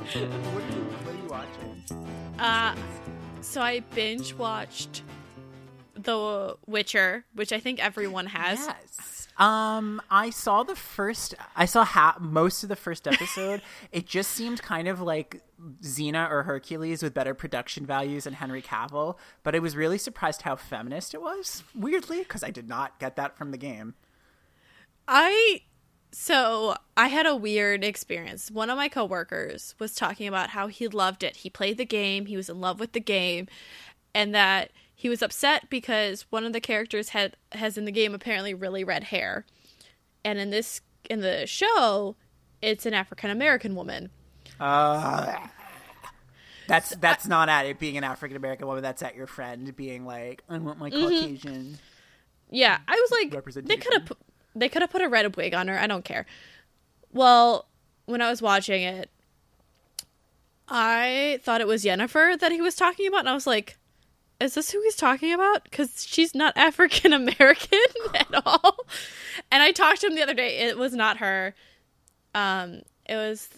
what, are you, what are you watching? Uh, so I binge watched The Witcher, which I think everyone has. Yes. Um, I saw the first. I saw ha- most of the first episode. it just seemed kind of like Xena or Hercules with better production values and Henry Cavill. But I was really surprised how feminist it was. Weirdly, because I did not get that from the game. I so I had a weird experience. One of my coworkers was talking about how he loved it. He played the game, he was in love with the game, and that he was upset because one of the characters had has in the game apparently really red hair. And in this in the show, it's an African American woman. Uh, that's that's not at it being an African American woman. That's at your friend being like, I want my Caucasian. Yeah, I was like, they could have they could have put a red wig on her. I don't care. Well, when I was watching it, I thought it was Yennefer that he was talking about, and I was like, "Is this who he's talking about?" Because she's not African American at all. And I talked to him the other day. It was not her. Um, it was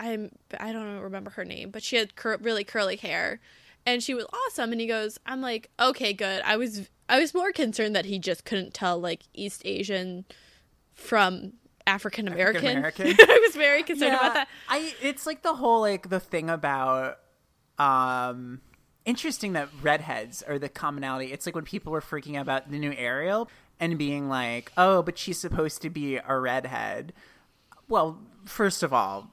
I'm I don't remember her name, but she had cur- really curly hair, and she was awesome. And he goes, "I'm like, okay, good." I was I was more concerned that he just couldn't tell like East Asian from African American. I was very concerned about that. I it's like the whole like the thing about um interesting that redheads are the commonality. It's like when people were freaking out about the new Ariel and being like, "Oh, but she's supposed to be a redhead." Well, first of all,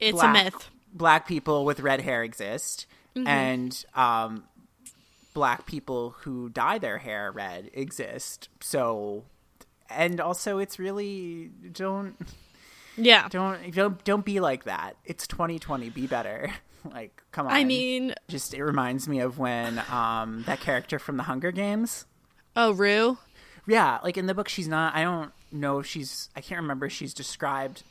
It's black, a myth. Black people with red hair exist, Mm-hmm. and um, black people who dye their hair red exist. So, and also, it's really don't Yeah. don't don't don't be like that. It's 2020. Be better. like, come on. I mean, just it reminds me of when um that character from the Hunger Games. oh, Rue. Yeah, like in the book, she's not. I don't know if she's. I can't remember. if She's described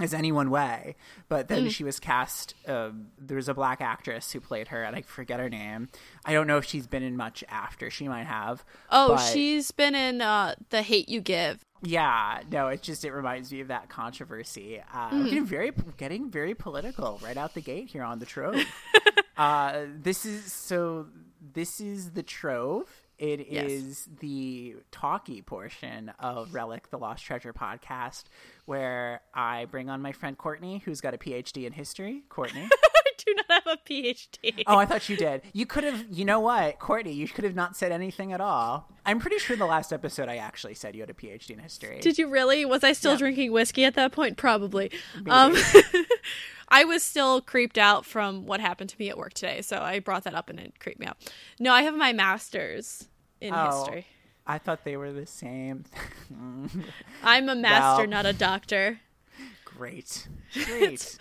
as any one way, but then she was cast. Uh, there was a black actress who played her, and I forget her name. I don't know if she's been in much after. She might have. Oh, but- she's been in uh, The Hate You Give. Yeah, no, it just it reminds me of that controversy. Uh, we're Getting very getting very political right out the gate here on the Trove. uh, this is so. This is the Trove. It is Yes. the talky portion of Relic, the Lost Treasure podcast, where I bring on my friend Courtney, who's got a PhD in history. Courtney. I do not have a PhD. Oh, I thought you did. You could have, you know what, Courtney, you could have not said anything at all. I'm pretty sure the last episode I actually said you had a PhD in history. Did you really? Was I still Yeah. drinking whiskey at that point? Probably. Um, I was still creeped out from what happened to me at work today, so I brought that up and it creeped me out. No, I have my master's in Oh. history. I thought they were the same. I'm a master, Well- not a doctor. Great. Great.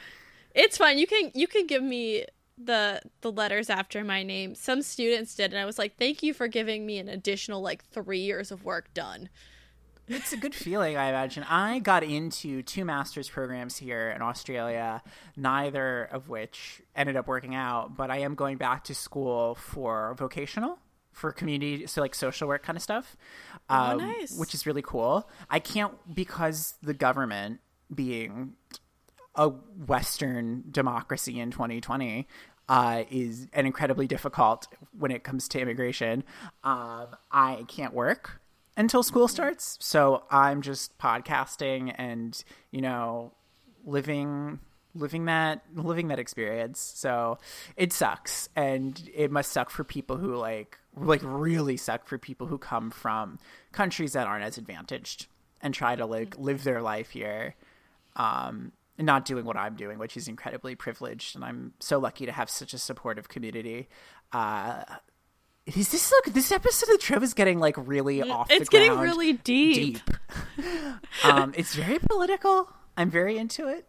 It's fine. You can you can give me the the letters after my name. Some students did, and I was like, "Thank you for giving me an additional like three years of work done." it's a good feeling, I imagine. I got into two master's programs here in Australia, neither of which ended up working out, but I am going back to school for vocational. For community, so like social work kind of stuff, um, nice. which is really cool. I can't because the government being a Western democracy in 2020 uh, is an incredibly difficult when it comes to immigration. Um, I can't work until school starts, so I'm just podcasting and you know living living that living that experience. So it sucks, and it must suck for people who like like really suck for people who come from countries that aren't as advantaged and try to like live their life here um, and not doing what I'm doing, which is incredibly privileged. And I'm so lucky to have such a supportive community. Uh, is this like this episode of the Trove is getting like really off? the It's getting really deep. deep. um, it's very political. I'm very into it.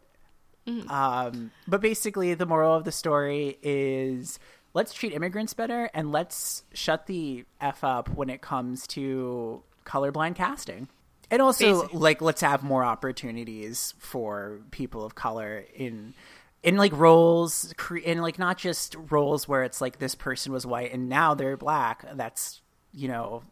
Mm-hmm. Um, but basically, the moral of the story is let's treat immigrants better and let's shut the f up when it comes to colorblind casting. And also, Basic. like, let's have more opportunities for people of color in in like roles, cre- in like not just roles where it's like this person was white and now they're black. That's you know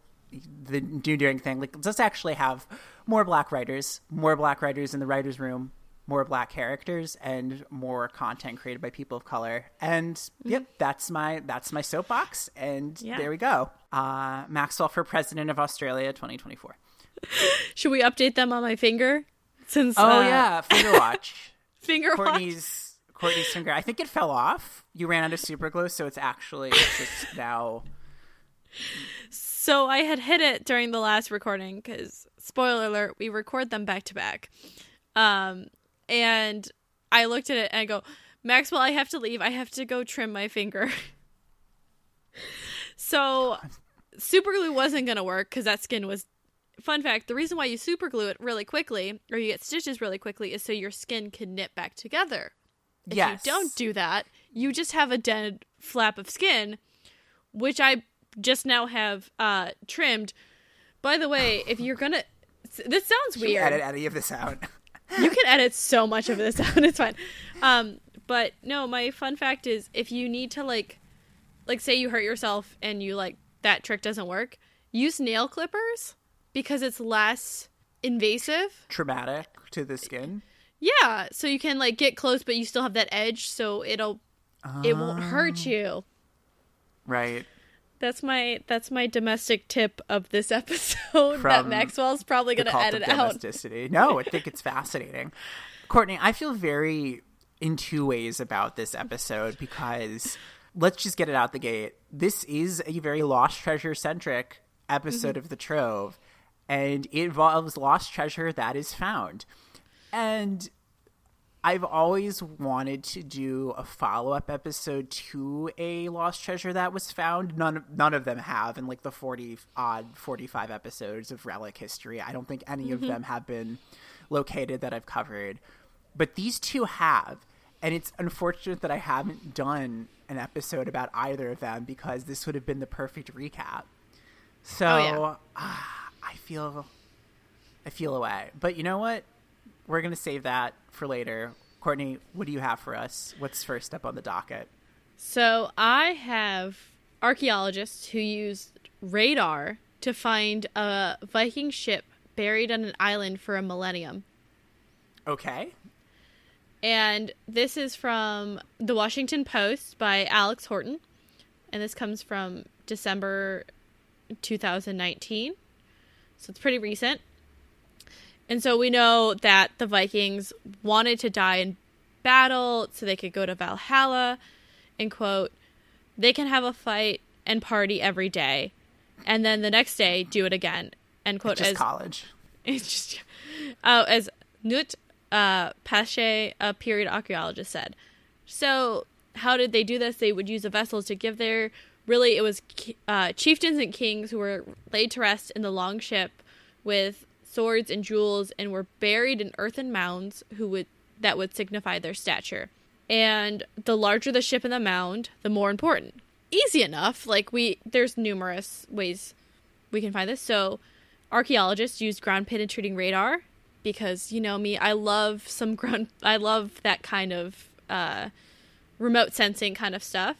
the new doing thing. Like, let's actually have more black writers, more black writers in the writers' room, more black characters and more content created by people of color. And yep, that's my that's my soapbox. And Yeah. there we go. Uh, Maxwell for president of Australia, 2024. Should we update them on my finger? Since Oh uh, yeah, finger watch. finger watch. Courtney's Courtney's finger. I think it fell off. You ran out of super glue, so it's actually just now. So I had hit it during the last recording because spoiler alert, we record them back to back. Um, and I looked at it and I go, Maxwell, I have to leave. I have to go trim my finger. so super glue wasn't gonna work because that skin was. Fun fact: the reason why you super glue it really quickly or you get stitches really quickly is so your skin can knit back together. If yes. you don't do that, you just have a dead flap of skin, which I just now have uh, trimmed. By the way, if you're gonna, this sounds weird. edit any of this out. You can edit so much of this out. It's fine. Um, but no, my fun fact is if you need to like, like say you hurt yourself and you like that trick doesn't work, use nail clippers because it's less invasive. Traumatic to the skin. Yeah, so you can like get close, but you still have that edge, so it'll it won't hurt you. Right. That's my that's my domestic tip of this episode that From Maxwell's probably gonna cult edit of out. domesticity. No, I think it's fascinating. Courtney, I feel very in two ways about this episode because let's just get it out the gate. This is a very lost treasure centric episode mm-hmm. of The Trove, and it involves lost treasure that is found. And I've always wanted to do a follow up episode to a lost treasure that was found. None none of them have in like the forty odd forty five episodes of relic history. I don't think any of them have been located that I've covered. But these two have. And it's unfortunate that I haven't done an episode about either of them because this would have been the perfect recap. So Oh, yeah. ah, I feel I feel away. But you know what? We're gonna save that for later. Courtney, what do you have for us? What's first up on the docket? So I have archaeologists who used radar to find a Viking ship buried on an island for a millennium. Okay. And this is from the Washington Post by Alex Horton. And this comes from December 2019. So it's pretty recent. And so we know that the Vikings wanted to die in battle so they could go to Valhalla and quote, they can have a fight and party every day. And then the next day do it again. End quote. Just as college. it's just uh, as Knut uh, Paasche, a period archaeologist, said. So, how did they do this? They would use the vessels to give their really it was uh, chieftains and kings who were laid to rest in the long ship with swords and jewels and were buried in earthen mounds who would that would signify their stature. And the larger the ship in the mound, the more important. Easy enough. Like we there's numerous ways we can find this. So archaeologists used ground penetrating radar because you know me i love some ground i love that kind of uh, remote sensing kind of stuff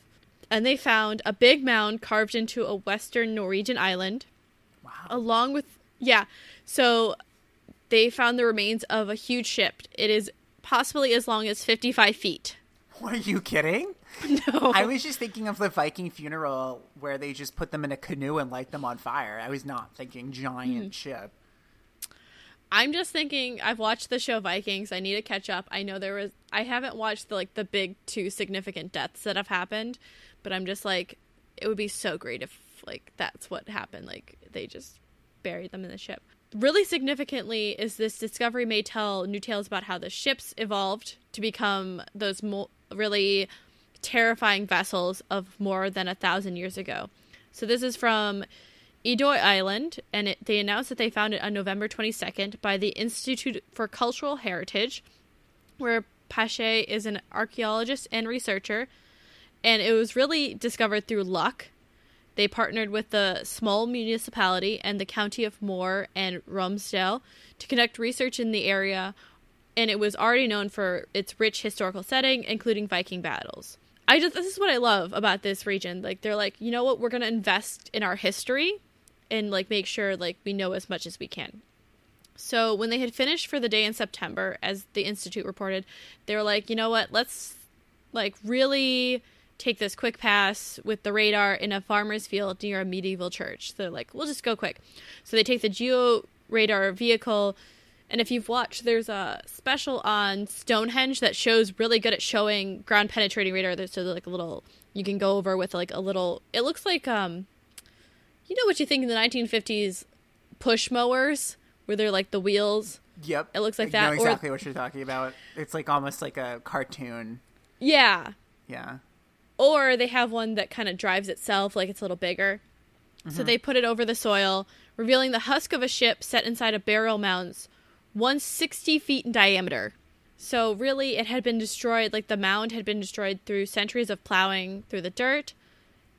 and they found a big mound carved into a western norwegian island Wow. along with yeah so they found the remains of a huge ship it is possibly as long as 55 feet What are you kidding? no I was just thinking of the Viking funeral where they just put them in a canoe and light them on fire. I was not thinking giant Hmm. ship. I'm just thinking I've watched the show Vikings. I need to catch up. I know there was I haven't watched the like the big two significant deaths that have happened, but I'm just like it would be so great if like that's what happened. Like they just buried them in the ship. Really significantly is this discovery may tell new tales about how the ships evolved to become those mo- really terrifying vessels of more than a thousand years ago. So this is from Edoy Island, and it, they announced that they found it on November 22nd by the Institute for Cultural Heritage, where Paasche is an archaeologist and researcher, and it was really discovered through luck. They partnered with the small municipality and the county of Moore and Romsdal to conduct research in the area, and it was already known for its rich historical setting, including Viking battles. I just this is what I love about this region. Like they're like, you know what, we're gonna invest in our history and like make sure like we know as much as we can. So when they had finished for the day in September, as the institute reported, they were like, you know what, let's like really take this quick pass with the radar in a farmer's field near a medieval church. So they're like, we'll just go quick. So they take the geo radar vehicle. And if you've watched, there's a special on Stonehenge that shows really good at showing ground penetrating radar. There's so like a little you can go over with like a little. It looks like um, you know what you think in the 1950s push mowers where they're like the wheels. Yep. It looks like I that, know or- exactly what you're talking about. It's like almost like a cartoon. Yeah, Yeah. Or they have one that kind of drives itself like it's a little bigger. So mm-hmm. they put it over the soil, revealing the husk of a ship set inside a burial mounds, one 60 feet in diameter. So really, it had been destroyed, like the mound had been destroyed through centuries of plowing through the dirt.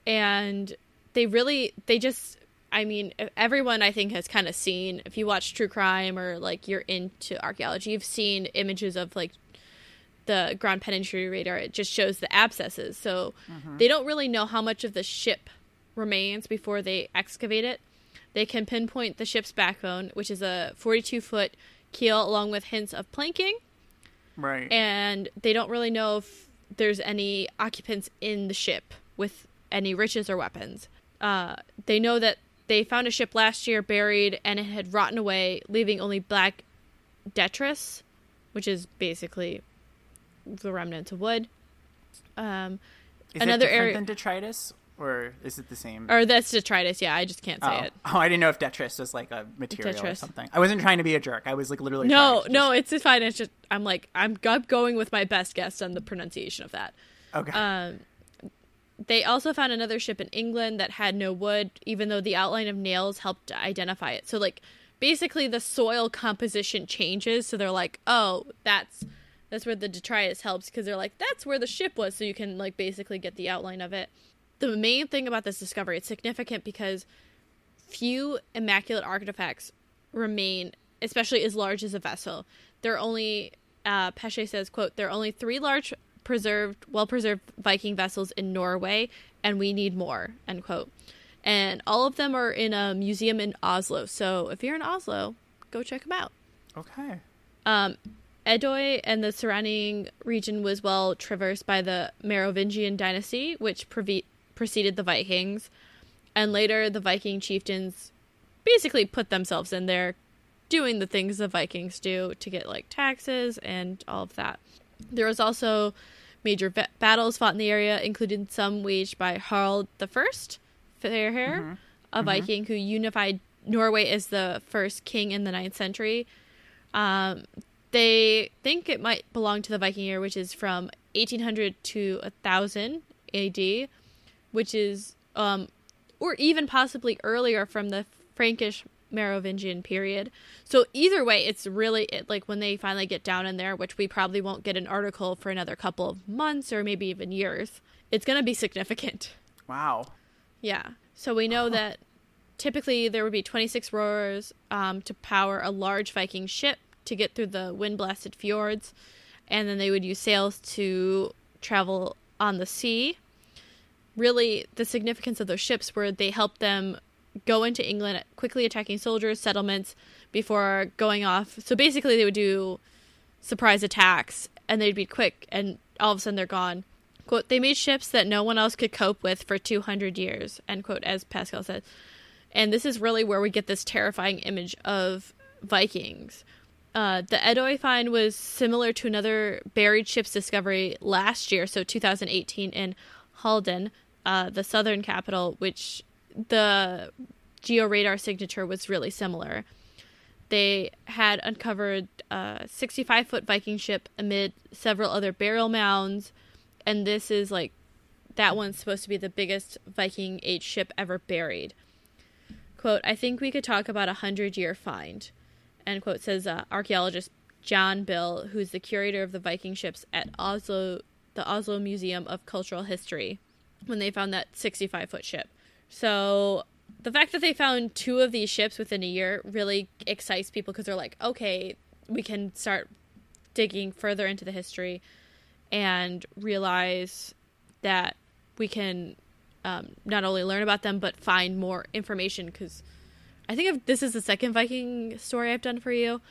And they really, they just, I mean, everyone I think has kind of seen, if you watch true crime or like you're into archaeology, you've seen images of like the ground penetrating radar, it just shows the abscesses. So they don't really know how much of the ship remains before they excavate it. They can pinpoint the ship's backbone, which is a 42 foot keel, along with hints of planking. Right. And they don't really know if there's any occupants in the ship with any riches or weapons. Uh, they know that they found a ship last year buried and it had rotten away, leaving only black detritus, which is basically the remnants of wood. Um, is another it different area- than detritus, or is it the same? or that's detritus. Yeah, I just can't say oh. it. oh, I didn't know if detritus was like a material or something. I wasn't trying to be a jerk. I was like literally. No, to no, it's fine. It's just I'm like I'm, I'm going with my best guess on the pronunciation of that. Okay. Um, they also found another ship in England that had no wood, even though the outline of nails helped identify it. So like basically the soil composition changes. So they're like, oh, that's that's where the detritus helps because they're like that's where the ship was. So you can like basically get the outline of it. The main thing about this discovery, it's significant because few immaculate artifacts remain, especially as large as a vessel. There are only, uh, Paasche says, quote, there are only three large preserved, well-preserved Viking vessels in Norway, and we need more, end quote. And all of them are in a museum in Oslo. So if you're in Oslo, go check them out. okay. Um, Edoy and the surrounding region was well traversed by the Merovingian dynasty, which preve- preceded the Vikings, and later the Viking chieftains basically put themselves in there, doing the things the Vikings do to get like taxes and all of that. There was also major va- battles fought in the area, including some waged by Harald the First, Fairhair, a Viking who unified Norway as the first king in the ninth century. Um, they think it might belong to the Viking era, which is from 1800 to 1000 AD, which is, um, or even possibly earlier from the Frankish Merovingian period. So either way, it's really it, like when they finally get down in there, which we probably won't get an article for another couple of months or maybe even years. It's going to be significant. Wow. Yeah. So we know that typically there would be 26 rowers um, to power a large Viking ship to get through the wind blasted fjords, and then they would use sails to travel on the sea. Really, the significance of those ships were they helped them go into England, quickly attacking soldiers, settlements before going off. So basically, they would do surprise attacks and they'd be quick, and all of a sudden they're gone. Quote, they made ships that no one else could cope with for 200 years, end quote, as Pascal said. And this is really where we get this terrifying image of Vikings. Uh, the Edoy find was similar to another buried ship's discovery last year, so 2018 in Halden, uh, the southern capital, which the georadar signature was really similar. They had uncovered a 65 foot Viking ship amid several other burial mounds, and this is like that one's supposed to be the biggest Viking age ship ever buried. Quote, I think we could talk about a hundred year find, end quote, says uh, archaeologist John Bill, who's the curator of the Viking ships at Oslo, the Oslo Museum of Cultural History, when they found that 65 foot ship. So the fact that they found two of these ships within a year really excites people because they're like, okay, we can start digging further into the history and realize that we can um, not only learn about them but find more information because I think if this is the second Viking story I've done for you.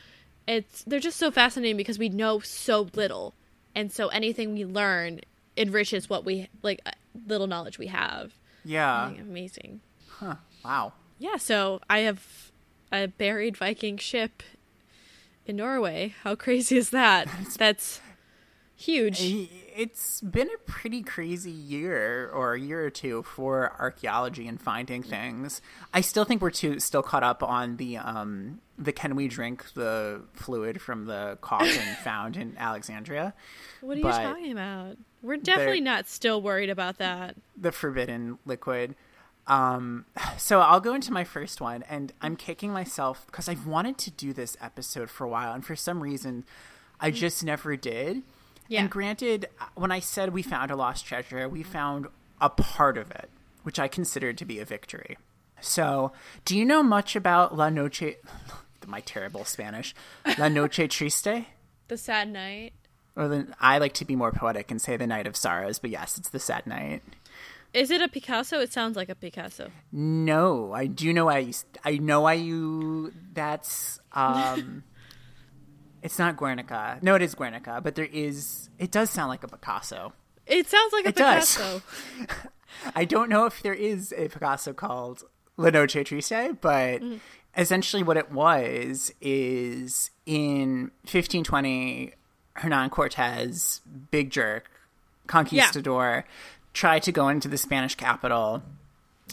It's they're just so fascinating because we know so little, and so anything we learn enriches what we like uh, little knowledge we have. Yeah. Amazing. Huh. Wow. Yeah, so I have a buried Viking ship in Norway. How crazy is that? That's huge. It's been a pretty crazy year or a year or two for archaeology and finding things. I still think we're too still caught up on the um the can we drink the fluid from the coffin found in Alexandria. What are you talking about? We're definitely not still worried about that. the forbidden liquid. Um, so I'll go into my first one, and I'm kicking myself because I've wanted to do this episode for a while, and for some reason, I just never did. Yeah. And granted, when I said we found a lost treasure, we found a part of it, which I considered to be a victory. So, do you know much about La Noche? My terrible Spanish, La Noche Triste. The sad night. Or the, I like to be more poetic and say the night of sorrows, but yes, it's the sad night. Is it a Picasso? It sounds like a Picasso. No, I do know I. I know I. you. That's um. it's not Guernica. No, it is Guernica, but there is. It does sound like a Picasso. It sounds like a It does. Picasso. I don't know if there is a Picasso called La Noche Triste, but essentially what it was is in 1520, Hernan Cortez, big jerk, conquistador, tried to go into the Spanish capital,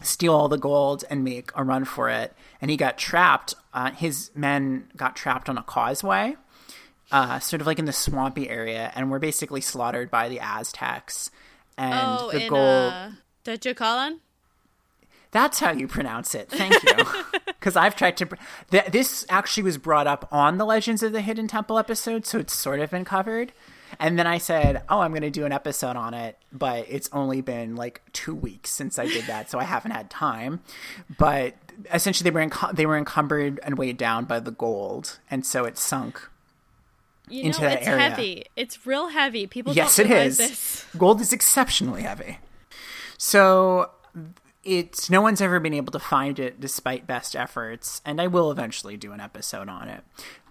steal all the gold, and make a run for it. And he got trapped. Uh, his men got trapped on a causeway. Uh, sort of like in the swampy area, and we're basically slaughtered by the Aztecs. And oh, the in gold. uh, Techocalan? That's how you pronounce it. Thank you. Because I've tried to. Th- this actually was brought up on the Legends of the Hidden Temple episode, so it's sort of been covered. And then I said, "Oh, I'm going to do an episode on it," but it's only been like two weeks since I did that, so I haven't had time. But essentially, they were enc- they were encumbered and weighed down by the gold, and so it sunk. You Into know, that it's area. heavy. It's real heavy. People yes, don't it this. Gold is exceptionally heavy. So it's no one's ever been able to find it despite best efforts, and I will eventually do an episode on it.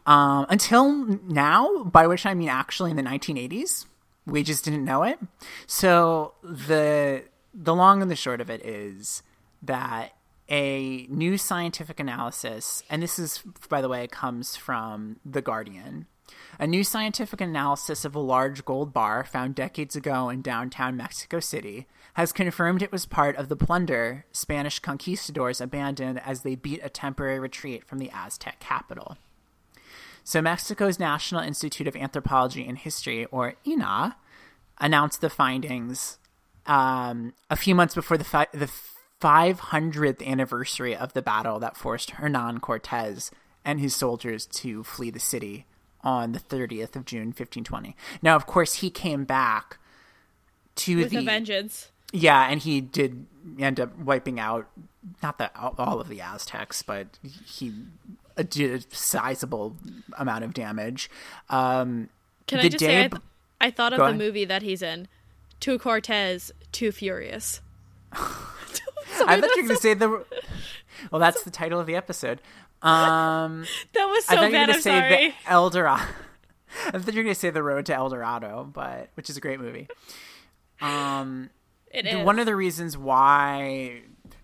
Um, until now, by which I mean actually in the 1980s, we just didn't know it. So the the long and the short of it is that a new scientific analysis, and this is, by the way, comes from The Guardian. A new scientific analysis of a large gold bar found decades ago in downtown Mexico City has confirmed it was part of the plunder Spanish conquistadors abandoned as they beat a temporary retreat from the Aztec capital. So, Mexico's National Institute of Anthropology and History, or INA, announced the findings um, a few months before the fi- the 500th anniversary of the battle that forced Hernan Cortez and his soldiers to flee the city on the 30th of June 1520. Now, of course, he came back to With the a vengeance. yeah, and he did end up wiping out not that all of the Aztecs, but he did a sizable amount of damage. Um, Can I just say, I, th- I thought of the ahead. movie that he's in. Too Cortez, Too Furious. I thought you were going to say the. Well, that's the title of the episode. Um, That was I so thought you were bad. going I'm to say sorry. the El Dorado. I thought you were going to say the Road to El Dorado, but which is a great movie. Um, It is. one of the reasons why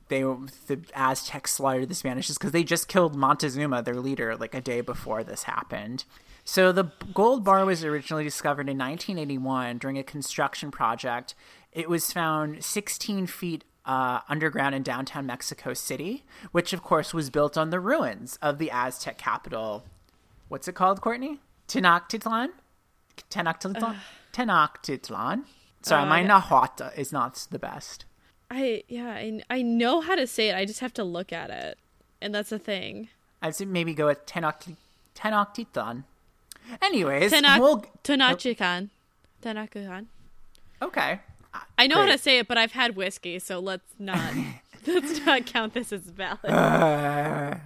they the Aztecs slaughtered the Spanish is because they just killed Montezuma, their leader, like a day before this happened. So the gold bar was originally discovered in 1981 during a construction project. It was found 16 feet uh, underground in downtown Mexico City, which of course was built on the ruins of the Aztec capital. What's it called, Courtney? Tenochtitlan. Tenochtitlan. Tenochtitlan. Sorry, Uh, my. Nahuatl is not the best. I yeah, I, I know how to say it. I just have to look at it, and that's a thing. I'd say maybe go with Tenocht- Tenochtitlan. Anyways, Tenak- we'll Tenachikan. Tenachikan. okay. I know how to say it, but I've had whiskey, so let's not let's not count this as valid. Uh,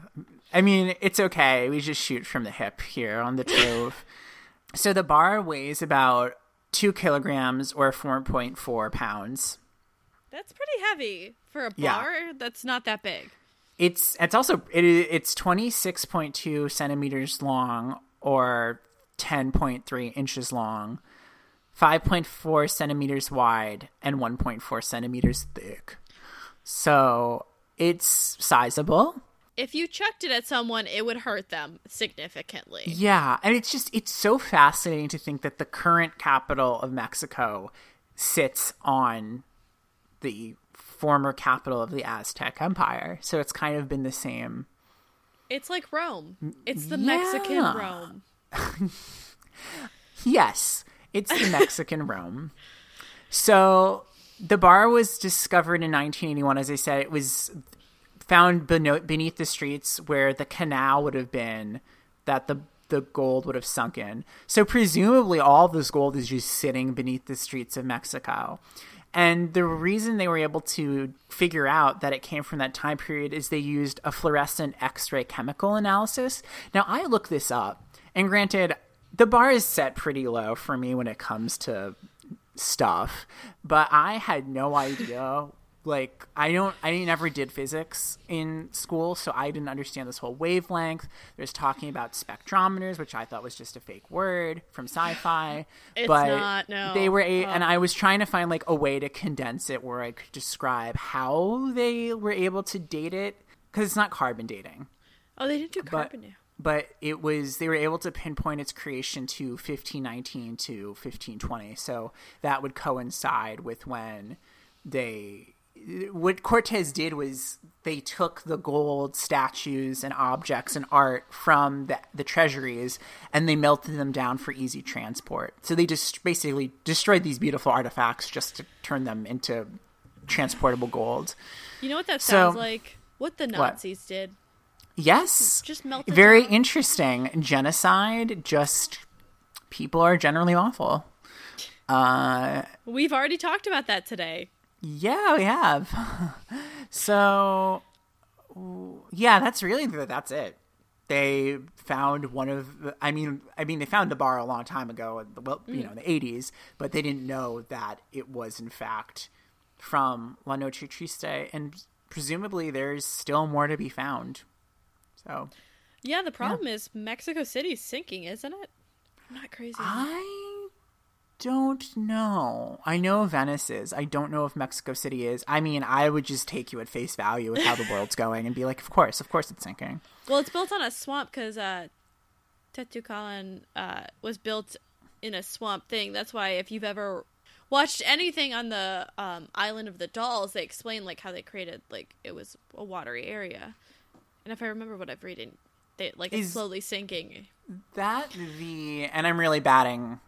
I mean, it's okay. We just shoot from the hip here on the Trove. so the bar weighs about two kilograms or 4.4 pounds. That's pretty heavy for a Yeah. bar. That's not that big. It's it's also it, it's twenty six point two centimeters long or ten point three inches long, five point four centimeters wide, and one point four centimeters thick. So it's sizable. If you chucked it at someone, it would hurt them significantly. Yeah, and it's just it's so fascinating to think that the current capital of Mexico sits on the former capital of the Aztec Empire. So it's kind of been the same. It's like Rome. It's the Yeah. Mexican Rome. Yes, it's the Mexican Rome. So the bar was discovered in 1981. As I said, it was found beneath the streets where the canal would have been that the the gold would have sunk in. So presumably all this gold is just sitting beneath the streets of Mexico. And the reason they were able to figure out that it came from that time period is they used a fluorescent X-ray chemical analysis. Now I looked this up, and granted, the bar is set pretty low for me when it comes to stuff, but I had no idea. Like I don't, I never did physics in school, so I didn't understand this whole wavelength. There's talking about spectrometers, which I thought was just a fake word from sci-fi. It's but not, no. They were, a- and I was trying to find like a way to condense it where I could describe how they were able to date it because it's not carbon dating Oh, they didn't do carbon now. But it was they were able to pinpoint its creation to 1519 to 1520 so that would coincide with when they what cortez did was they took the gold statues and objects and art from the, the treasuries and they melted them down for easy transport so they just basically destroyed these beautiful artifacts just to turn them into transportable gold You know what that So- sounds like? What the Nazis did. Yes. Just melt very down. interesting. Genocide just people are generally awful. Uh We've already talked about that today. yeah we have. So yeah that's really that's it. They found one of i mean i mean they found the bar a long time ago well you know in the 80s but they didn't know that it was in fact from la noche triste and presumably there's still more to be found so Yeah, the problem is Mexico City's sinking, isn't it? I'm not crazy. I don't know. I know Venice is. I don't know if Mexico City is. I mean, I would just take you at face value with how the world's going and be like, of course, of course it's sinking. Well, it's built on a swamp because uh, Tetucalan uh, was built in a swamp thing. That's why if you've ever watched anything on the um, island of the dolls, they explain like how they created like it was a watery area. And if I remember what I've reading, they like it's slowly sinking. That the and I'm really batting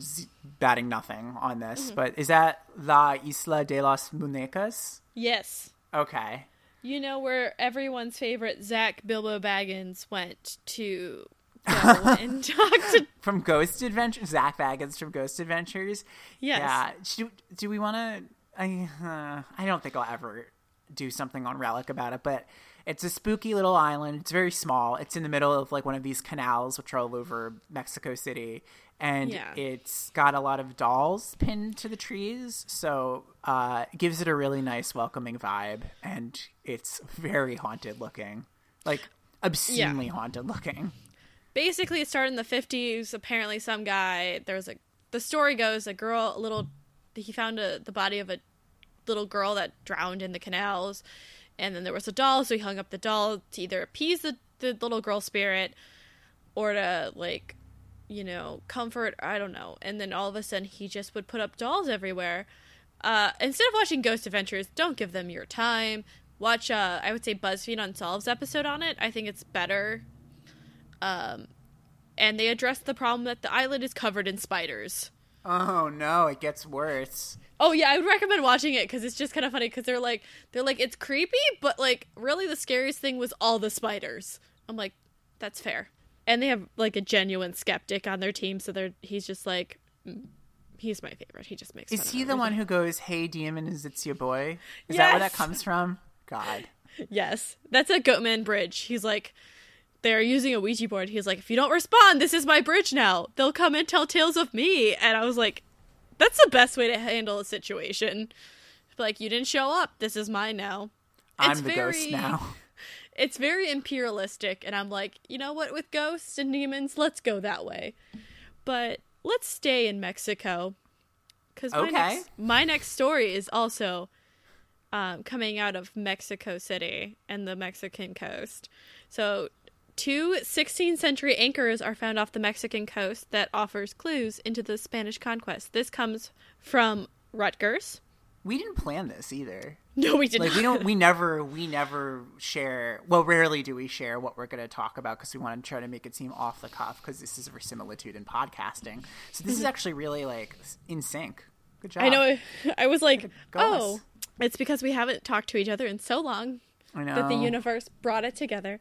z- batting nothing on this, but is that La Isla de las Muñecas? Yes. Okay. You know where everyone's favorite Zach Bilbo Baggins went to go and talk to. From Ghost Adventures, Zach Baggins from Ghost Adventures. Yes. Yeah. Do, do we want to? I uh, I don't think I'll ever do something on Relic about it, but it's a spooky little island. It's very small. It's in the middle of like one of these canals, which are all over Mexico City, and Yeah. it's got a lot of dolls pinned to the trees, so uh, it gives it a really nice, welcoming vibe, and it's very haunted looking, like obscenely haunted looking. Basically, it started in the 50s. Apparently, some guy, there was a. The story goes a girl, a little. He found a, the body of a little girl that drowned in the canals. And then there was a doll, so he hung up the doll to either appease the, the little girl spirit or to, like, you know, comfort. I don't know. And then all of a sudden, he just would put up dolls everywhere. Uh, instead of watching Ghost Adventures, don't give them your time. Watch, uh, I would say, BuzzFeed Unsolved's episode on it. I think it's better. Um, and they address the problem that the island is covered in spiders. Oh no, it gets worse. Oh yeah, I would recommend watching it because it's just kind of funny because they're like they're like it's creepy, but like really the scariest thing was all the spiders. I'm like, that's fair. And they have like a genuine skeptic on their team, so they're he's just like, mm, he's my favorite. He just makes. Is he the everything. one who goes, "Hey, demon, is it's your boy"? Is that where that comes from? God. Yes, that's a Goatman bridge. He's like, they're using a Ouija board. He's like, if you don't respond, this is my bridge now. They'll come and tell tales of me. And I was like, that's the best way to handle a situation. Like, you didn't show up. This is mine now. I'm It's the ghost very- now. it's very imperialistic, and I'm like, you know what? With ghosts and demons, let's go that way. But let's stay in Mexico because my, Okay. next, my next story is also um, coming out of Mexico City and the Mexican coast. So, two 16th century anchors are found off the Mexican coast that offers clues into the Spanish conquest. This comes from Rutgers. We didn't plan this either. No, we did Like not. we don't. We never. We never share. Well, rarely do we share what we're going to talk about because we want to try to make it seem off the cuff because this is verisimilitude in podcasting. So this is mm-hmm. actually really like in sync. Good job. I know. I was like, oh, it's because we haven't talked to each other in so long I know. that the universe brought it together.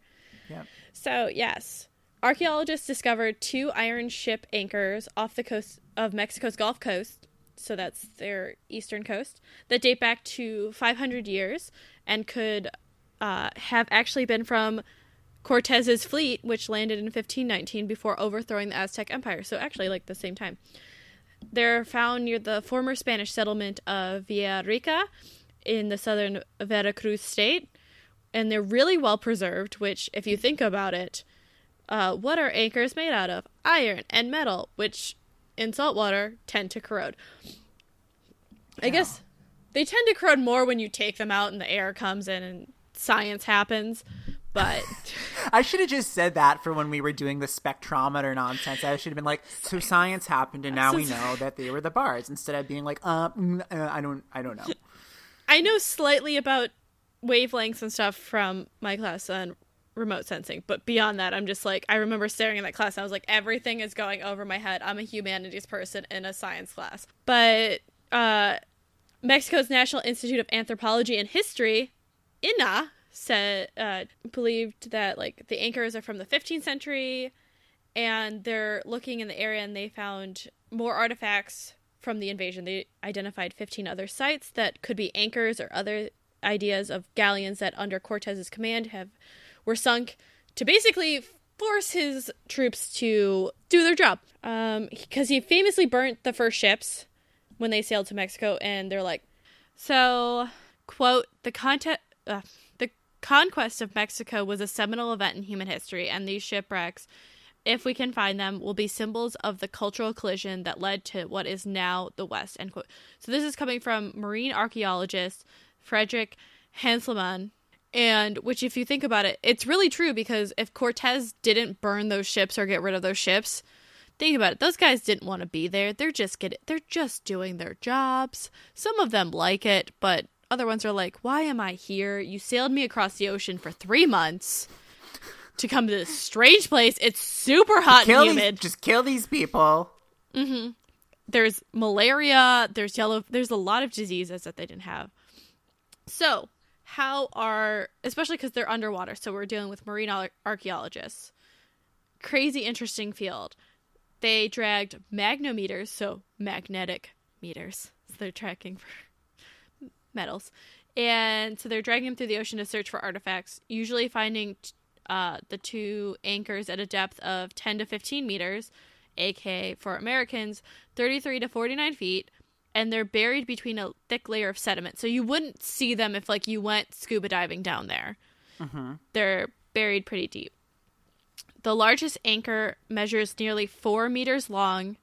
Yep. So, yes, archaeologists discovered two iron ship anchors off the coast of Mexico's Gulf Coast. So, that's their eastern coast that date back to 500 years and could uh, have actually been from Cortez's fleet, which landed in 1519 before overthrowing the Aztec Empire. So, actually, like the same time. They're found near the former Spanish settlement of Villa Rica in the southern Veracruz state, and they're really well preserved. Which, if you think about it, uh, what are anchors made out of? Iron and metal, which in saltwater tend to corrode. I guess they tend to corrode more when you take them out and the air comes in and science happens. But I should have just said that for when we were doing the spectrometer nonsense. I should have been like, "So science happened, and now So we know that they were the bars." Instead of being like, "Uh, mm, uh I don't, I don't know." I know slightly about wavelengths and stuff from my class on remote sensing, but beyond that, I'm just like I remember staring in that class. And I was like, everything is going over my head. I'm a humanities person in a science class, but uh, Mexico's National Institute of Anthropology and History, INA, said uh, believed that like the anchors are from the 15th century, and they're looking in the area and they found more artifacts from the invasion. They identified 15 other sites that could be anchors or other ideas of galleons that under Cortez's command have were sunk to basically force his troops to do their job. Um, because he famously burnt the first ships when they sailed to Mexico, and they're like, so quote the content. Uh, the conquest of Mexico was a seminal event in human history, and these shipwrecks, if we can find them, will be symbols of the cultural collision that led to what is now the West. End quote. So this is coming from marine archaeologist Frederick Hanselmann, and which, if you think about it, it's really true because if Cortez didn't burn those ships or get rid of those ships, think about it. Those guys didn't want to be there. They're just get they're just doing their jobs. Some of them like it, but other ones are like, "Why am I here? You sailed me across the ocean for three months." To come to this strange place, it's super hot and these, humid. just kill these people. Mm-hmm. there's malaria, there's yellow, there's a lot of diseases that they didn't have. So, how are, especially because they're underwater, so we're dealing with marine ar- archaeologists. Crazy interesting field. They dragged magnometers, so magnetic meters. So they're tracking for metals. And so they're dragging them through the ocean to search for artifacts, usually finding uh, the two anchors at a depth of 10 to 15 meters, aka for Americans, 33 to 49 feet, and they're buried between a thick layer of sediment. So you wouldn't see them if, like, you went scuba diving down there. They're buried pretty deep. The largest anchor measures nearly four meters long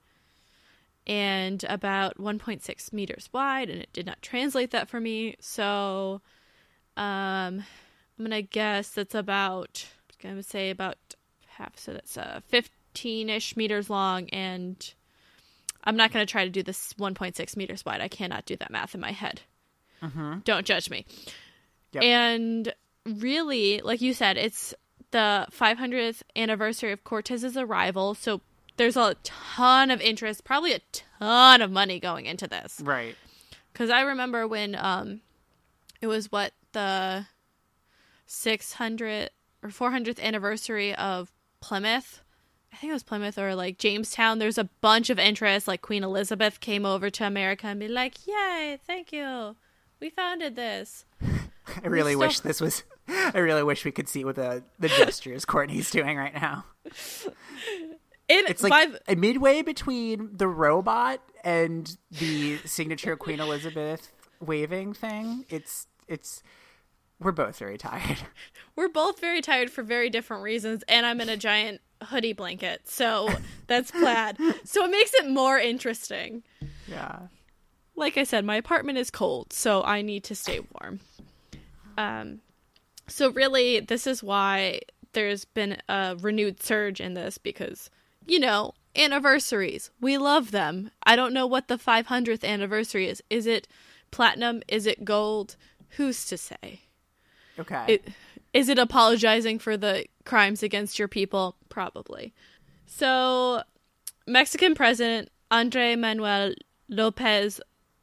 and about 1.6 meters wide, and it did not translate that for me. So, um, I'm gonna guess that's about. I'm gonna say about half. So that's uh 15ish meters long, and I'm not gonna try to do this 1.6 meters wide. I cannot do that math in my head. Don't judge me. Yep. And really, like you said, it's the 500th anniversary of Cortez's arrival, so there's a ton of interest, probably a ton of money going into this. Right. Because I remember when um, it was what the 600 or 400th anniversary of Plymouth. I think it was Plymouth or like Jamestown. There's a bunch of interest. Like Queen Elizabeth came over to America and be like, "Yay, thank you, we founded this." I really still- wish this was. I really wish we could see what the the gestures Courtney's doing right now. It, It's like by- a midway between the robot and the signature Queen Elizabeth waving thing. It's it's We're both very tired. We're both very tired for very different reasons, and I'm in a giant hoodie blanket, so that's plaid. so it makes it more interesting. Yeah. Like I said, my apartment is cold, so I need to stay warm. Um, so really, this is why there's been a renewed surge in this because, you know, anniversaries. We love them. I don't know what the 500th anniversary is. Is it platinum? Is it gold? Who's to say? Okay. It, is it apologizing for the crimes against your people? Probably. So, Mexican President Andre Manuel Lopez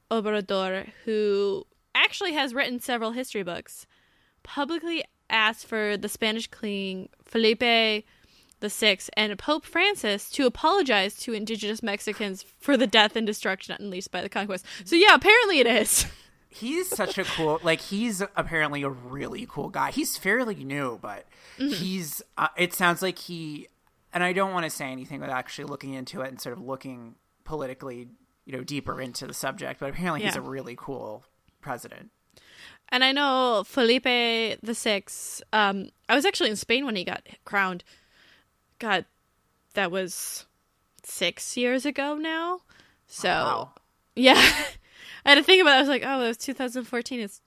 Obrador, who actually has written several history books, publicly asked for the Spanish king Felipe VI and Pope Francis to apologize to indigenous Mexicans for the death and destruction unleashed by the conquest. So, yeah, apparently it is. he's such a cool like he's apparently a really cool guy he's fairly new but mm-hmm. he's uh, it sounds like he and i don't want to say anything without actually looking into it and sort of looking politically you know deeper into the subject but apparently yeah. he's a really cool president and i know felipe the six um i was actually in spain when he got crowned god that was six years ago now so wow. yeah I had to think about it. I was like, oh, it was 2014. It's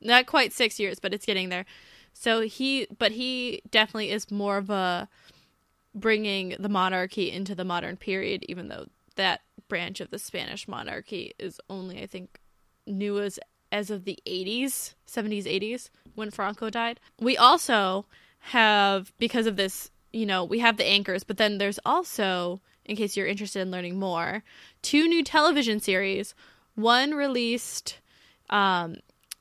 not quite six years, but it's getting there. So he, but he definitely is more of a bringing the monarchy into the modern period, even though that branch of the Spanish monarchy is only, I think, new as as of the 80s, 70s, 80s when Franco died. We also have because of this, you know, we have the anchors, but then there's also, in case you're interested in learning more, two new television series one released um,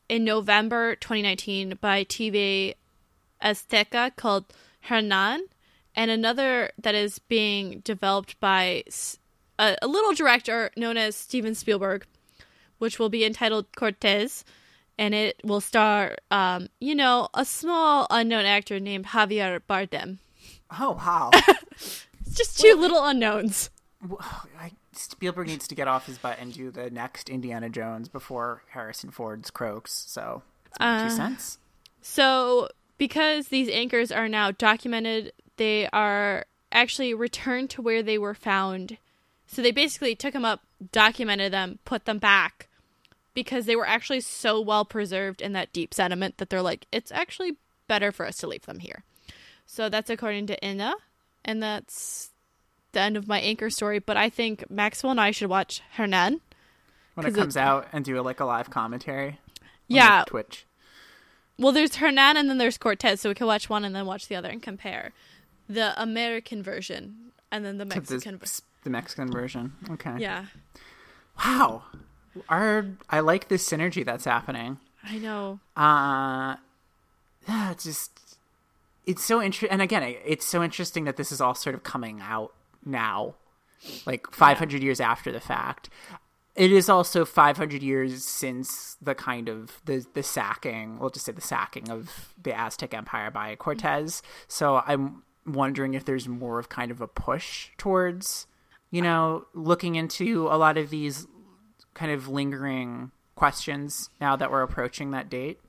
in November 2019 by TV Azteca called Hernan, and another that is being developed by a, a little director known as Steven Spielberg, which will be entitled Cortez, and it will star, um, you know, a small unknown actor named Javier Bardem. Oh wow! it's just two well, little unknowns. I Spielberg needs to get off his butt and do the next Indiana Jones before Harrison Ford's croaks. So, uh, two cents. So, because these anchors are now documented, they are actually returned to where they were found. So they basically took them up, documented them, put them back because they were actually so well preserved in that deep sediment that they're like, it's actually better for us to leave them here. So that's according to INAH, and that's the end of my anchor story, but I think Maxwell and I should watch Hernan when it comes it, out and do like a live commentary. Yeah, Twitch. Well, there's Hernan and then there's Cortez, so we can watch one and then watch the other and compare the American version and then the Mexican the, the Mexican version. Okay. Yeah. Wow. Our I like this synergy that's happening. I know. Uh yeah, it's just it's so interesting and again it's so interesting that this is all sort of coming out now, like 500 yeah. years after the fact. It is also 500 years since the kind of the the sacking, we'll just say the sacking of the Aztec Empire by Cortez. So I'm wondering if there's more of kind of a push towards, you know, looking into a lot of these kind of lingering questions now that we're approaching that date.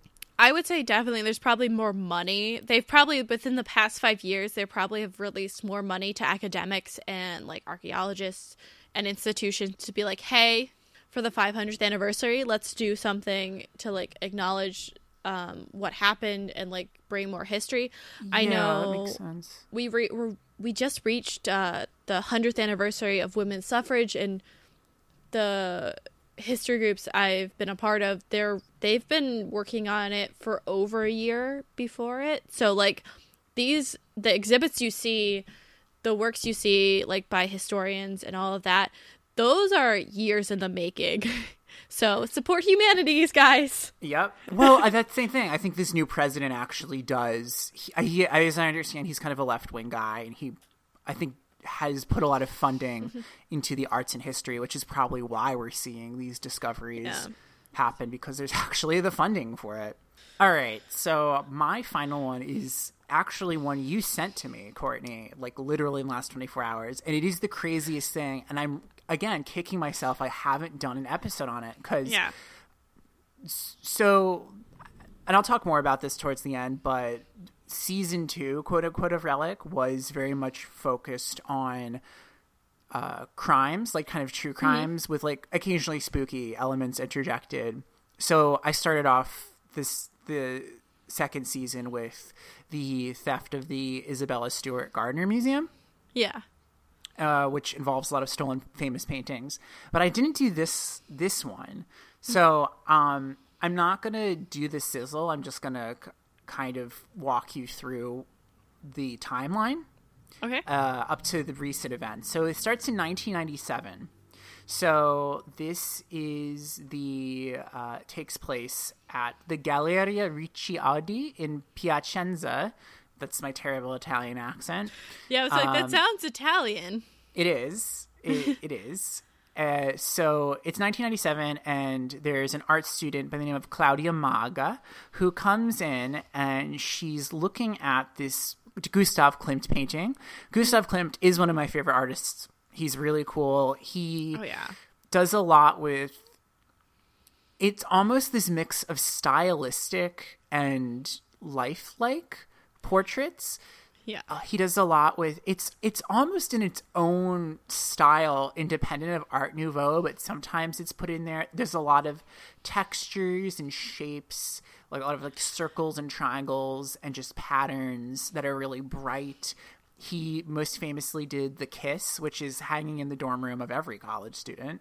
I would say definitely there's probably more money. They've probably within the past 5 years they probably have released more money to academics and like archaeologists and institutions to be like, "Hey, for the 500th anniversary, let's do something to like acknowledge um, what happened and like bring more history." Yeah, I know that makes sense. We re- we just reached uh, the 100th anniversary of women's suffrage and the history groups I've been a part of, they're they've been working on it for over a year before it. So like these the exhibits you see, the works you see like by historians and all of that, those are years in the making. so support humanities, guys. Yep. Well, that's the same thing. I think this new president actually does. He, he, as I understand, he's kind of a left wing guy, and he, I think, has put a lot of funding mm-hmm. into the arts and history, which is probably why we're seeing these discoveries yeah. happen because there's actually the funding for it. All right, so my final one is actually one you sent to me, Courtney, like literally in the last 24 hours, and it is the craziest thing. And I'm again kicking myself I haven't done an episode on it because yeah. So and I'll talk more about this towards the end, but season two, quote unquote, of Relic was very much focused on uh, crimes, like kind of true crimes, with like occasionally spooky elements interjected. So I started off this the second season with the theft of the Isabella Stewart Gardner Museum Yeah. uh, which involves a lot of stolen famous paintings. But I didn't do this this one, so um, I'm not gonna do the sizzle. I'm just gonna kind of walk you through the timeline Okay. uh, up to the recent event. So it starts in 1997. So this is the uh, takes place at the Galleria Ricci Oddi in Piacenza. That's my terrible Italian accent. yeah, I was like, um, that sounds Italian. It is. It, it is. Uh, so it's 1997, and there's an art student by the name of Claudia Maga who comes in and she's looking at this Gustav Klimt painting. Gustav Klimt is one of my favorite artists. He's really cool. He Oh yeah. does a lot with it's almost this mix of stylistic and lifelike portraits Yeah. uh, he does a lot with it's it's almost in its own style independent of art nouveau but sometimes it's put in there there's a lot of textures and shapes like a lot of like circles and triangles and just patterns that are really bright he most famously did the kiss which is hanging in the dorm room of every college student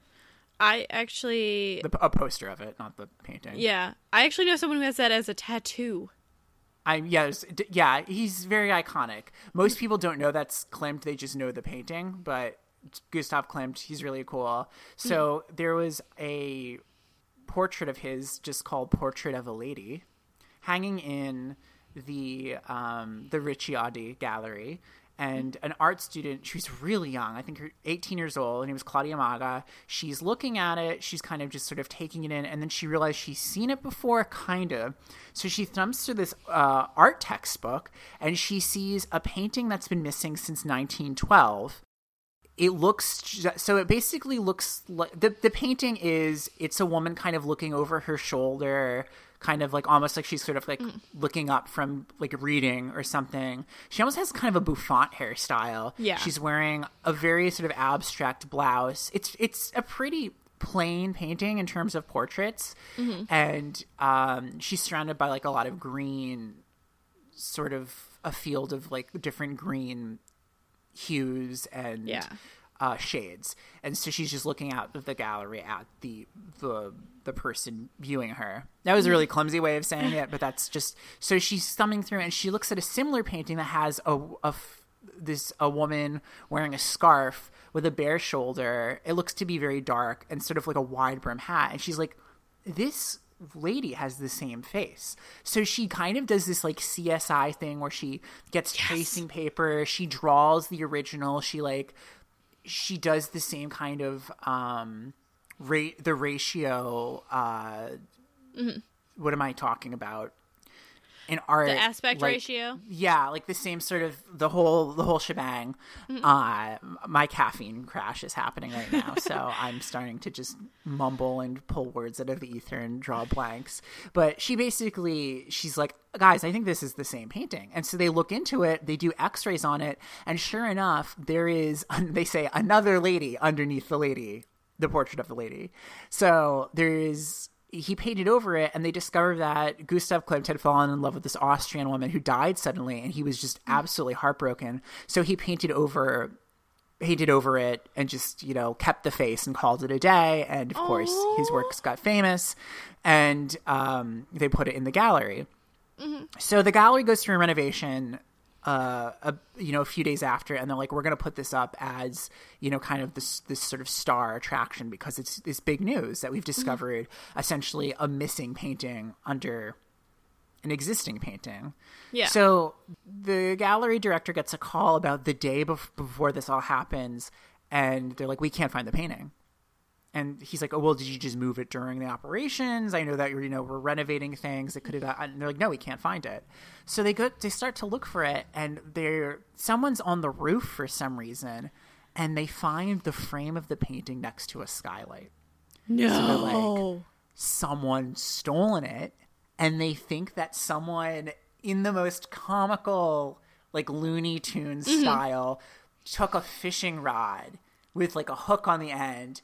I actually the, a poster of it not the painting yeah. I actually know someone who has that as a tattoo. I yes, d- yeah, he's very iconic. Most people don't know that's Klimt; they just know the painting. But Gustav Klimt, he's really cool. So there was a portrait of his just called "Portrait of a Lady," hanging in the um, the Ricci Oddi Gallery. And an art student, she's really young, I think her 18 years old, and it was Claudia Maga. She's looking at it, she's kind of just sort of taking it in, and then she realized she's seen it before, kind of. So she thumbs through this uh, art textbook, and she sees a painting that's been missing since 1912 it looks so it basically looks like the the painting is it's a woman kind of looking over her shoulder kind of like almost like she's sort of like looking up from like reading or something. She almost has kind of a bouffant hairstyle. Yeah. she's wearing a very sort of abstract blouse. It's it's a pretty plain painting in terms of portraits. And um she's surrounded by like a lot of green sort of a field of like different green hues and Yeah. Uh, shades, and so she's just looking out of the gallery at the the the person viewing her. That was a really clumsy way of saying it, but that's just so she's thumbing through and she looks at a similar painting that has a, a this a woman wearing a scarf with a bare shoulder. It looks to be very dark and sort of like a wide brim hat, and she's like, this lady has the same face. So she kind of does this like CSI thing where she gets tracing paper, she draws the original, she like she does the same kind of um rate the ratio uh what am I talking about? In art The aspect like- ratio. yeah, like the same sort of the whole the whole shebang. Uh, my caffeine crash is happening right now, so I'm starting to just mumble and pull words out of the ether and draw blanks. But she basically she's like, guys, I think this is the same painting, and so they look into it, they do X-rays on it, and sure enough, there is they say another lady underneath the lady, the portrait of the lady. So there is he painted over it and they discovered that Gustav Klimt had fallen in love with this Austrian woman who died suddenly and he was just absolutely heartbroken. So he painted over painted over it and just, you know, kept the face and called it a day and of course his works got famous and um, they put it in the gallery. So the gallery goes through a renovation uh, a, you know, a few days after, and they're like, "We're going to put this up as, you know, kind of this this sort of star attraction because it's this big news that we've discovered essentially a missing painting under an existing painting." Yeah. So the gallery director gets a call about the day bef- before this all happens, and they're like, "We can't find the painting." And he's like, "Oh well, did you just move it during the operations? I know that you know we're renovating things. It could have got." And they're like, "No, we can't find it." So they go, they start to look for it, and they're someone's on the roof for some reason, and they find the frame of the painting next to a skylight. No. like- Someone stolen it and they think that someone in the most comical, like Looney Tunes Mm-hmm. style, took a fishing rod with like a hook on the end,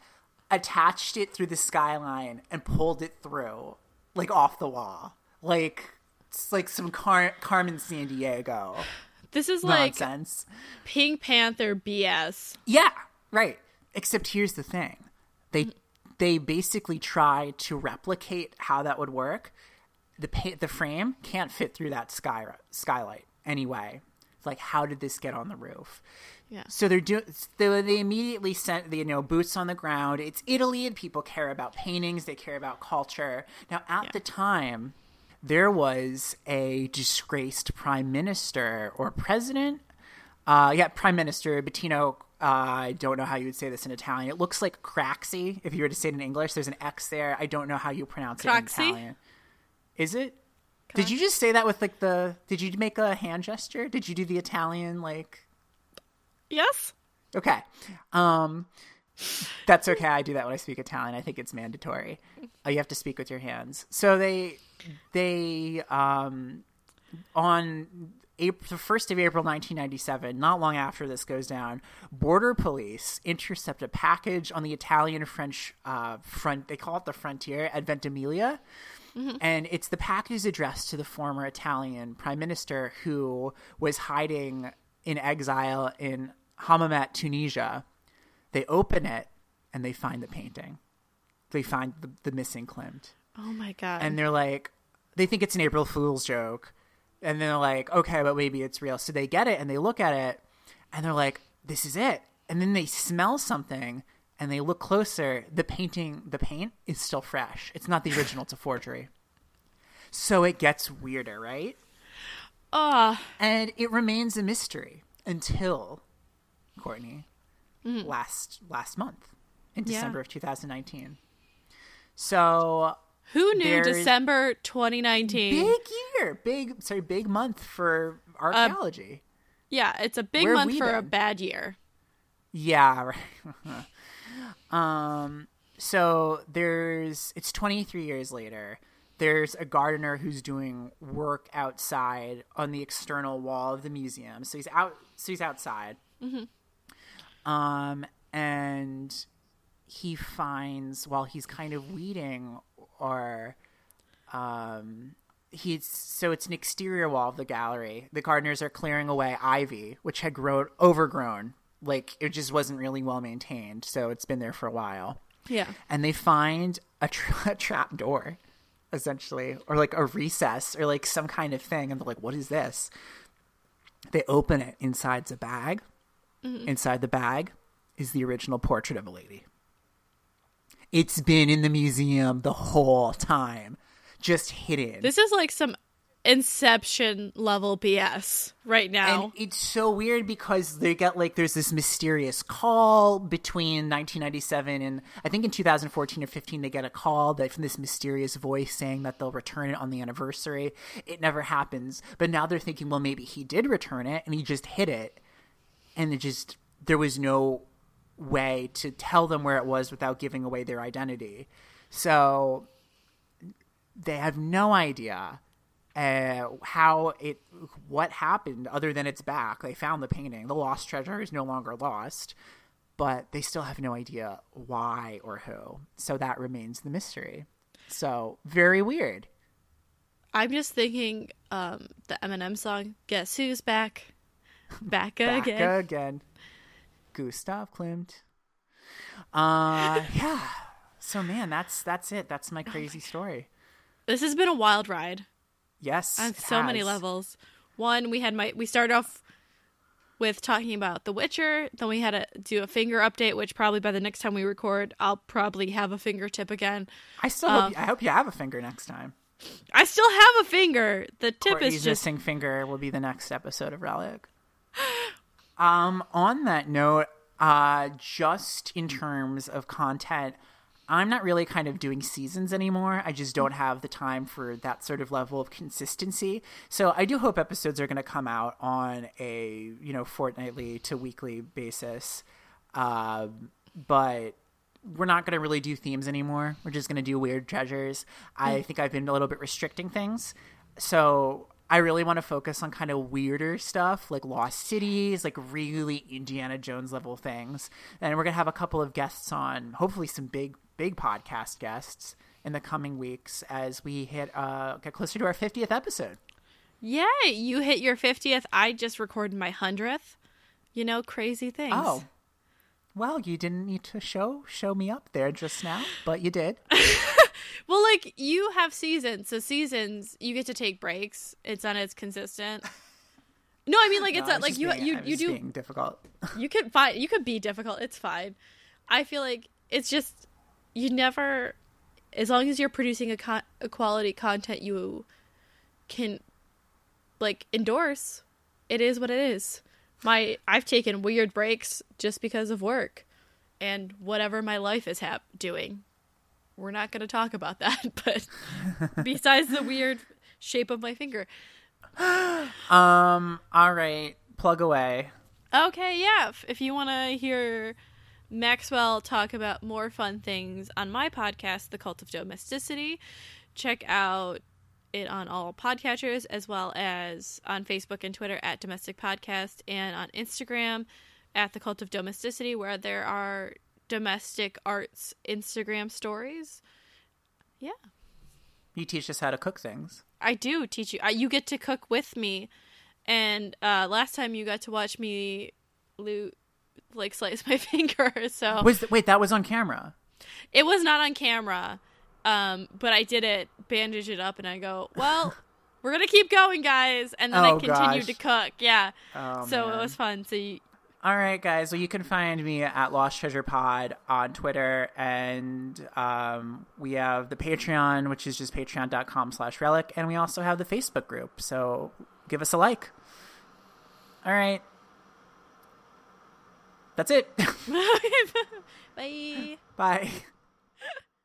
attached it through the skyline, and pulled it through, like off the wall, like it's like some Car- Carmen Sandiego This is like nonsense. Pink Panther BS. Yeah, right. Except here's the thing. They they basically try to replicate how that would work. The pa- the frame can't fit through that sky skylight anyway. It's like how did this get on the roof? Yeah. So they're doing. They, they immediately sent the you know boots on the ground. It's Italy, and people care about paintings. They care about culture. Now, at Yeah. the time, there was a disgraced prime minister or president. Uh, yeah, prime minister Bettino. Uh, I don't know how you would say this in Italian. It looks like Craxi if you were to say it in English. There's an X there. I don't know how you pronounce it in Italian. Is it? Did you just say that with like the? Did you make a hand gesture? Did you do the Italian like? Yes? Okay. Um that's okay. I do that when I speak Italian. I think it's mandatory. Uh, you have to speak with your hands. So they they um on April, the 1st of April 1997, not long after this goes down, border police intercept a package on the Italian-French uh, front. They call it the frontier at Ventimiglia, and it's the package addressed to the former Italian prime minister who was hiding in exile in Hammamet, Tunisia. They open it and they find the painting. They find the, the missing Klimt. Oh my god. and they're like they think it's an april fool's joke. And they're like okay but maybe it's real. So they get it and they look at it and they're like this is it. And then they smell something and they look closer. The painting the paint is still fresh. It's not the original it's a forgery. So it gets weirder right? Ah, and it remains a mystery until Courtney last last month in Mm. Yeah. December of 2019 so who knew December 2019? big year, big sorry, big month for archaeology. Yeah, it's a big Where month for a bad year. yeah, right. um, so there's it's 23 years later. There's a gardener who's doing work outside on the external wall of the museum. So he's out. So he's outside. Um, and he finds while he's kind of weeding or um he's so it's an exterior wall of the gallery. The gardeners are clearing away ivy which had grown overgrown. Like it just wasn't really well maintained so it's been there for a while. Yeah. and they find a, tra- a trap door essentially or like a recess or like some kind of thing. And they're like what is this? They open it inside's a bag Mm-hmm. inside the bag is the original portrait of a lady. It's been in the museum the whole time just hidden. This is like some Inception level BS right now. And it's so weird because they get like there's this mysterious call between 1997 and I think in 2014 or 15 they get a call that from this mysterious voice saying that they'll return it on the anniversary. It never happens, but now they're thinking, well, maybe he did return it and he just hid it, and it just there was no way to tell them where it was without giving away their identity. So they have no idea uh, how it what happened other than it's back. They found the painting. The lost treasure is no longer lost but they still have no idea why or who. So that remains the mystery. So very weird. I'm just thinking um the Eminem song Guess Who's Back? Back, back again. again gustav klimt uh yeah so man that's that's it that's my crazy story This has been a wild ride yes on so many levels. One, we had my we started off with talking about The Witcher, then we had to do a finger update, which probably by the next time we record, I'll probably have a fingertip again. i still Um, hope you, i hope you have a finger next time I still have a finger. The tip Courtney's is just missing finger will be the next episode of Relic. Um, on that note, uh, just in terms of content, I'm not really kind of doing seasons anymore. I just don't have the time for that sort of level of consistency. So I do hope episodes are going to come out on a you know fortnightly to weekly basis. Um, but we're not going to really do themes anymore. We're just going to do weird treasures. I think I've been a little bit restricting things. So I really want to focus on kind of weirder stuff like lost cities, like really Indiana Jones level things. And we're going to have a couple of guests on, hopefully some big big podcast guests in the coming weeks as we hit uh get closer to our 50th episode. Yay! You hit your 50th. I just recorded my 100th. You know, crazy things. Oh. Well, you didn't need to show show me up there just now, but you did. Well, like you have seasons, so seasons you get to take breaks. It's not as consistent. No, I mean like it's No, not like you being- you I was you just do being difficult. you could find you could be difficult. It's fine. I feel like it's just you never as long as you're producing a, con- a quality content you can like endorse. It is what it is. My I've taken weird breaks just because of work and whatever my life is hap- doing. We're not going to talk about that, but besides the weird shape of my finger. Um, all right, plug away. Okay, yeah. if- If you want to hear Maxwell talk about more fun things on my podcast, The Cult of Domesticity, check out it on all podcatchers as well as on Facebook and Twitter at Domestic Podcast and on Instagram at The Cult of Domesticity, where there are domestic arts Instagram stories. Yeah. You teach us how to cook things. I do teach you. I, you get to cook with me, and uh, last time you got to watch me, loot, like slice my finger. So Was wait, that was on camera. it was not on camera, um, but I did it, bandage it up, and I go, well. We're gonna keep going, guys, and then Oh, I continued gosh. to cook. Yeah, Oh, so man. it was fun. So you, All right, guys. Well, you can find me at Lost Treasure Pod on Twitter, and um, we have the Patreon, which is just patreon.com slash relic, and we also have the Facebook group. So give us a like. All right. That's it. bye. Bye.